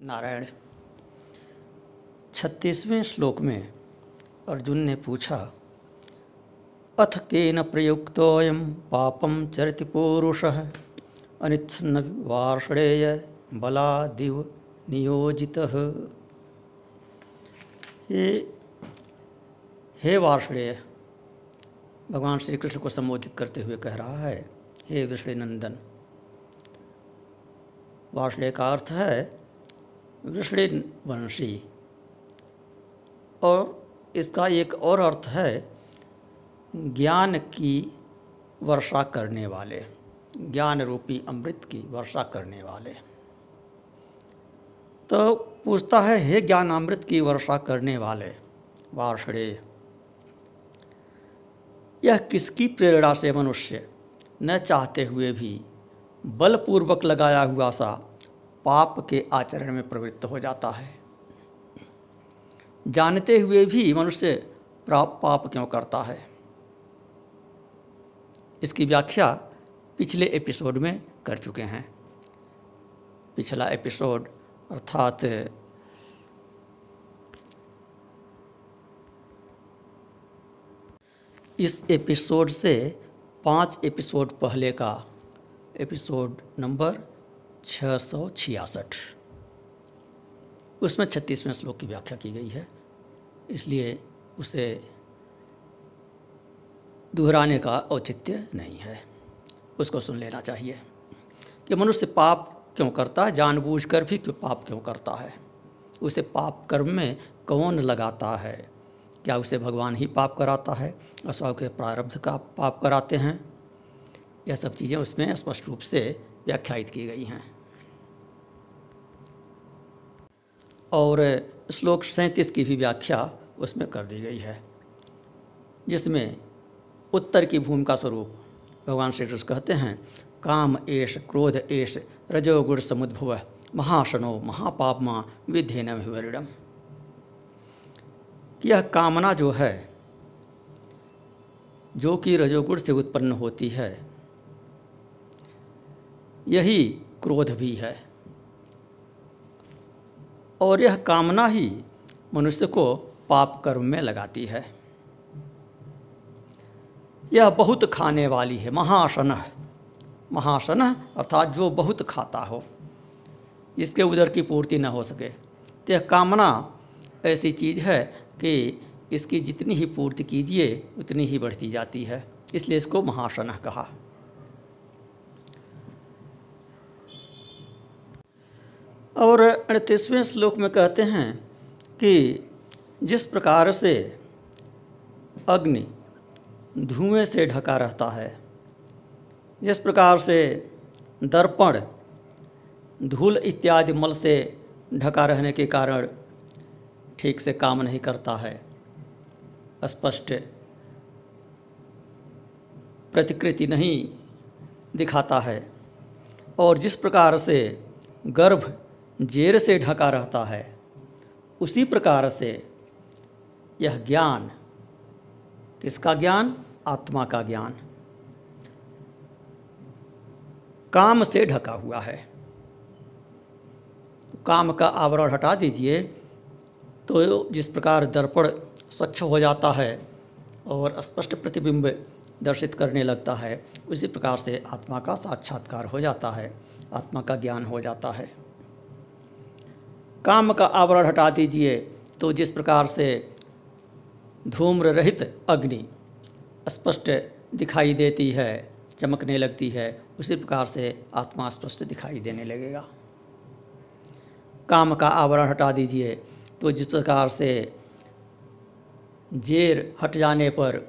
नारायण, छत्तीसवें श्लोक में अर्जुन ने पूछा, अथ केन प्रयुक्तोऽयं पापम चरति पुरुषः अनिच्छन्न वार्षणेय बलादिव नियोजितः। हे हे वार्षणेय, भगवान श्री कृष्ण को संबोधित करते हुए कह रहा है, हे विष्णु नंदन वार्षणेय का अर्थ है वृषण वंशी। और इसका एक और अर्थ है, ज्ञान की वर्षा करने वाले ज्ञान रूपी अमृत की वर्षा करने वाले। तो पूछता है, हे ज्ञान अमृत की वर्षा करने वाले वार्षणे यह किसकी प्रेरणा से मनुष्य न चाहते हुए भी बलपूर्वक लगाया हुआ सा पाप के आचरण में प्रवृत्त हो जाता है। जानते हुए भी मनुष्य पाप क्यों करता है? इसकी व्याख्या पिछले एपिसोड में कर चुके हैं। पिछला एपिसोड अर्थात इस एपिसोड से पाँच एपिसोड पहले का एपिसोड नंबर छः सौ छियासठ। उसमें छत्तीसवें श्लोक की व्याख्या की गई है। इसलिए उसे दोहराने का औचित्य नहीं है। उसको सुन लेना चाहिए कि मनुष्य पाप क्यों करता है, जानबूझकर भी क्यों पाप क्यों करता है? उसे पाप कर्म में कौन लगाता है? क्या उसे भगवान ही पाप कराता है? अथवा के प्रारब्ध का पाप कराते हैं? यह सब चीज़ें उसमें स्पष्ट रूप से व्याख्यायित की गई हैं। और श्लोक सैंतीस की भी व्याख्या उसमें कर दी गई है, जिसमें उत्तर की भूमिका स्वरूप भगवान श्री कृष्ण कहते हैं, काम एष क्रोध एष रजोगुण समुद्भव महाशनो महापापमा विधेन विवरणम। यह कामना जो है, जो कि रजोगुण से उत्पन्न होती है यही क्रोध भी है। और यह कामना ही मनुष्य को पाप कर्म में लगाती है। यह बहुत खाने वाली है, महासन महासन अर्थात जो बहुत खाता हो, जिसके उदर की पूर्ति न हो सके। तो यह कामना ऐसी चीज़ है कि इसकी जितनी ही पूर्ति कीजिए, उतनी ही बढ़ती जाती है। इसलिए इसको महासन कहा। और अड़तीसवें श्लोक में कहते हैं कि जिस प्रकार से अग्नि धुएँ से ढका रहता है, जिस प्रकार से दर्पण, धूल इत्यादि मल से ढका रहने के कारण ठीक से काम नहीं करता है। स्पष्ट प्रतिकृति नहीं दिखाता है। और जिस प्रकार से गर्भ जेर से ढका रहता है, उसी प्रकार से यह ज्ञान, किसका ज्ञान? आत्मा का ज्ञान। काम से ढका हुआ है। काम का आवरण हटा दीजिए तो जिस प्रकार दर्पण स्वच्छ हो जाता है और स्पष्ट प्रतिबिंब दर्शित करने लगता है, उसी प्रकार से आत्मा का साक्षात्कार हो जाता है, आत्मा का ज्ञान हो जाता है। काम का आवरण हटा दीजिए तो जिस प्रकार से धूम्र रहित अग्नि स्पष्ट दिखाई देती है, चमकने लगती है, उसी प्रकार से आत्मा स्पष्ट दिखाई देने लगेगा। काम का आवरण हटा दीजिए तो जिस प्रकार से जेर हट जाने पर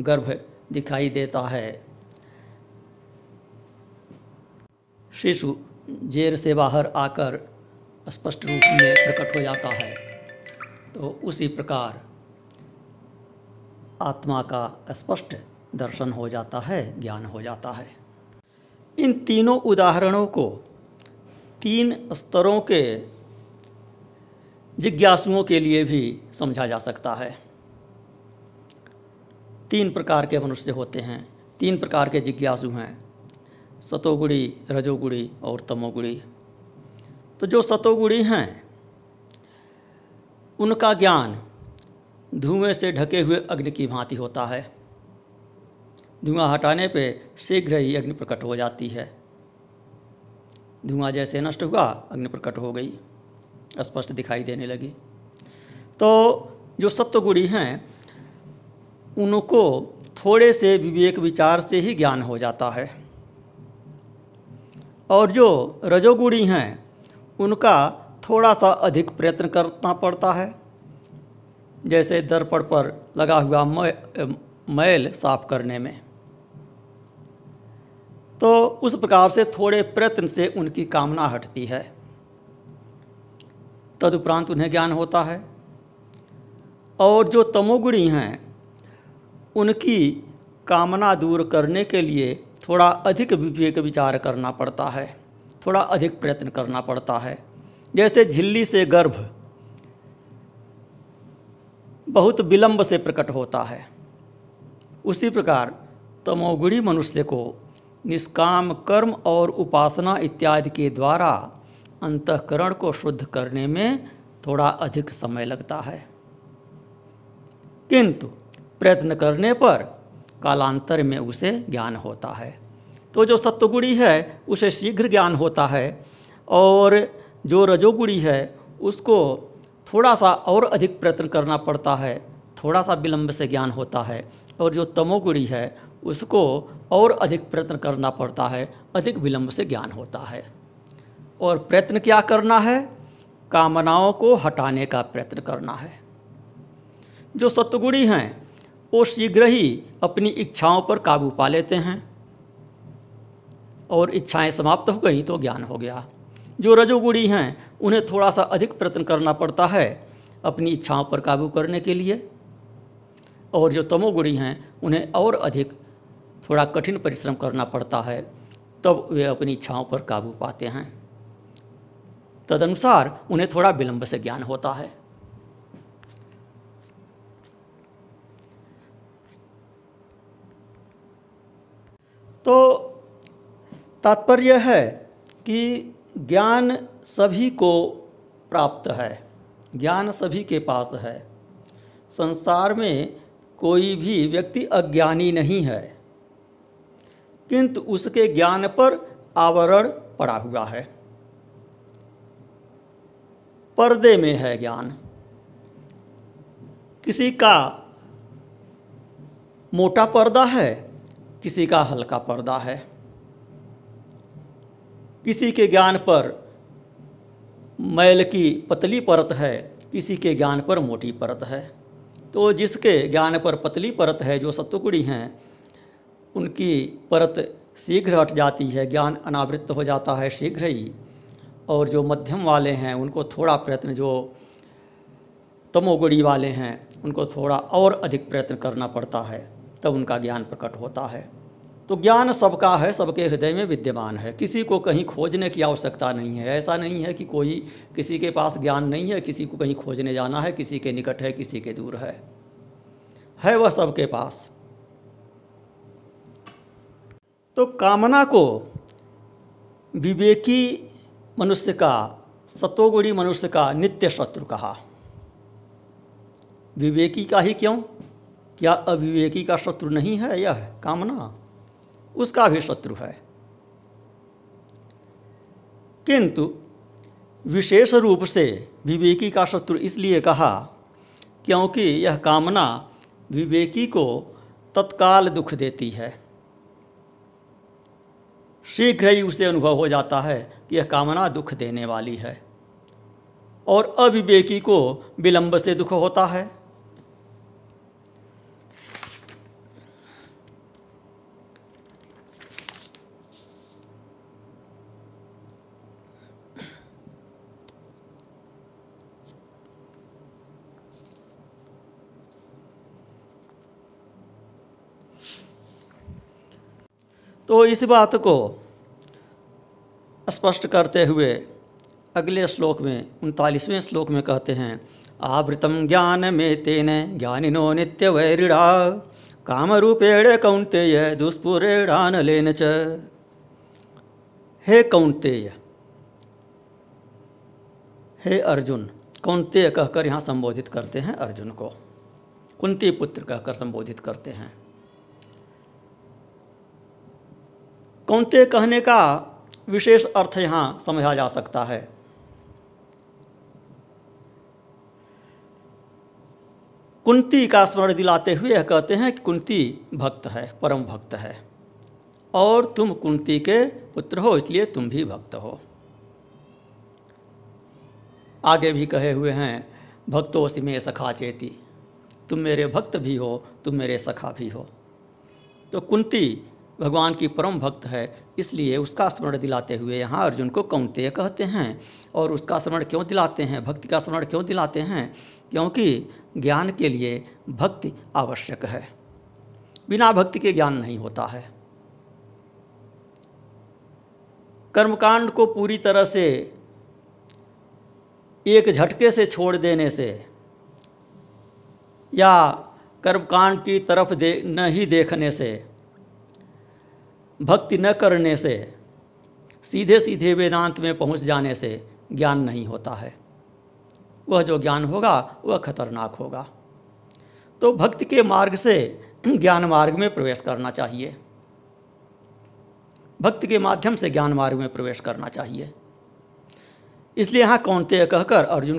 गर्भ दिखाई देता है। शिशु जेर से बाहर आकर स्पष्ट रूप में प्रकट हो जाता है। तो उसी प्रकार आत्मा का स्पष्ट दर्शन हो जाता है, ज्ञान हो जाता है। इन तीनों उदाहरणों को तीन स्तरों के जिज्ञासुओं के लिए भी समझा जा सकता है। तीन प्रकार के मनुष्य होते हैं, तीन प्रकार के जिज्ञासु हैं, सतोगुड़ी, रजोगुड़ी और तमोगुणी तो जो सतोगुणी हैं, उनका ज्ञान धुएँ से ढके हुए अग्नि की भांति होता है। धुआँ हटाने पे शीघ्र ही अग्नि प्रकट हो जाती है। धुआँ जैसे नष्ट हुआ, अग्नि प्रकट हो गई स्पष्ट दिखाई देने लगी। तो जो सत्वगुणी हैं, उनको थोड़े से विवेक विचार से ही ज्ञान हो जाता है। और जो रजोगुणी हैं उनका थोड़ा सा अधिक प्रयत्न करना पड़ता है। जैसे दर्पण पर लगा हुआ मैल साफ़ करने में। तो उस प्रकार से थोड़े प्रयत्न से उनकी कामना हटती है। तदुपरांत उन्हें ज्ञान होता है। और जो तमोगुणी हैं, उनकी कामना दूर करने के लिए थोड़ा अधिक विवेक विचार करना पड़ता है। थोड़ा अधिक प्रयत्न करना पड़ता है। जैसे झिल्ली से गर्भ बहुत विलंब से प्रकट होता है। उसी प्रकार तमोगुणी मनुष्य को निष्काम कर्म और उपासना इत्यादि के द्वारा अंतकरण को शुद्ध करने में थोड़ा अधिक समय लगता है। किंतु प्रयत्न करने पर कालांतर में उसे ज्ञान होता है। तो जो सत्वगुणी है, उसे शीघ्र ज्ञान होता है और जो रजोगुणी है, उसको थोड़ा सा और अधिक प्रयत्न करना पड़ता है, थोड़ा सा विलंब से ज्ञान होता है और जो तमोगुणी है, उसको और अधिक प्रयत्न करना पड़ता है, अधिक विलंब से ज्ञान होता है। और प्रयत्न क्या करना है? कामनाओं को हटाने का प्रयत्न करना है। जो सत्वगुणी हैं, वो शीघ्र ही अपनी इच्छाओं पर काबू पा लेते हैं। और इच्छाएँ समाप्त हो गई तो ज्ञान हो गया। जो रजोगुणी हैं, उन्हें थोड़ा सा अधिक प्रयत्न करना पड़ता है अपनी इच्छाओं पर काबू करने के लिए। और जो तमोगुणी हैं, उन्हें और अधिक थोड़ा कठिन परिश्रम करना पड़ता है, तब वे अपनी इच्छाओं पर काबू पाते हैं। तदनुसार उन्हें थोड़ा विलंब से ज्ञान होता है तो तात्पर्य है कि ज्ञान सभी को प्राप्त है, ज्ञान सभी के पास है। संसार में कोई भी व्यक्ति अज्ञानी नहीं है, किंतु उसके ज्ञान पर आवरण पड़ा हुआ है। पर्दे में है ज्ञान। किसी का मोटा पर्दा है, किसी का हल्का पर्दा है। किसी के ज्ञान पर मैल की पतली परत है, किसी के ज्ञान पर मोटी परत है। तो जिसके ज्ञान पर पतली परत है, जो सत्वगुणी हैं, उनकी परत शीघ्र हट जाती है, ज्ञान अनावृत हो जाता है शीघ्र ही। और जो मध्यम वाले हैं, उनको थोड़ा प्रयत्न, जो तमोगुड़ी वाले हैं, उनको थोड़ा और अधिक प्रयत्न करना पड़ता है, तब उनका ज्ञान प्रकट होता है। तो ज्ञान सबका है, सबके हृदय में विद्यमान है। किसी को कहीं खोजने की आवश्यकता नहीं है। ऐसा नहीं है कि कोई, किसी के पास ज्ञान नहीं है, किसी को कहीं खोजने जाना है, किसी के निकट है, किसी के दूर है। है वह सबके पास। तो कामना को विवेकी मनुष्य का सतोगुणी मनुष्य का नित्य शत्रु कहा। विवेकी का ही क्यों? क्या अविवेकी का शत्रु नहीं है यह? कामना। उसका भी शत्रु है। किंतु विशेष रूप से विवेकी का शत्रु इसलिए कहा क्योंकि यह कामना विवेकी को तत्काल दुख देती है। शीघ्र ही उसे अनुभव हो जाता है कि यह कामना दुख देने वाली है और अविवेकी को विलंब से दुख होता है। तो इस बात को स्पष्ट करते हुए अगले श्लोक में, उनतालीसवें श्लोक में कहते हैं आवृतम ज्ञान में तेन ज्ञानिनो नित्य वैरिड़ा कामरूपेण कौंतेय दुष्पुरेणान लेन च। हे कौंतेय हे अर्जुन कौनते कहकर यहाँ संबोधित करते हैं अर्जुन को, कुंती पुत्र कहकर संबोधित करते हैं। कौनते कहने का विशेष अर्थ यहाँ समझा जा सकता है। कुंती का स्मरण दिलाते हुए कहते हैं कि कुंती भक्त है, परम भक्त है। और तुम कुंती के पुत्र हो, इसलिए तुम भी भक्त हो। आगे भी कहे हुए हैं, भक्तों में सखा चेती, तुम मेरे भक्त भी हो, तुम मेरे सखा भी हो। तो कुंती भगवान की परम भक्त है, इसलिए उसका स्मरण दिलाते हुए यहाँ अर्जुन को कौनतेय कहते हैं। और उसका स्मरण क्यों दिलाते हैं? भक्ति का स्मरण क्यों दिलाते हैं? क्योंकि ज्ञान के लिए भक्ति आवश्यक है। बिना भक्ति के ज्ञान नहीं होता है। कर्मकांड को पूरी तरह से एक झटके से छोड़ देने से या कर्मकांड की तरफ़ दे, नहीं देखने से भक्ति न करने से सीधे सीधे वेदांत में पहुँच जाने से ज्ञान नहीं होता है। वह जो ज्ञान होगा, वह खतरनाक होगा। तो भक्ति के मार्ग से ज्ञान मार्ग में प्रवेश करना चाहिए। भक्ति के माध्यम से ज्ञान मार्ग में प्रवेश करना चाहिए। इसलिए यहाँ कौनते कहकर अर्जुन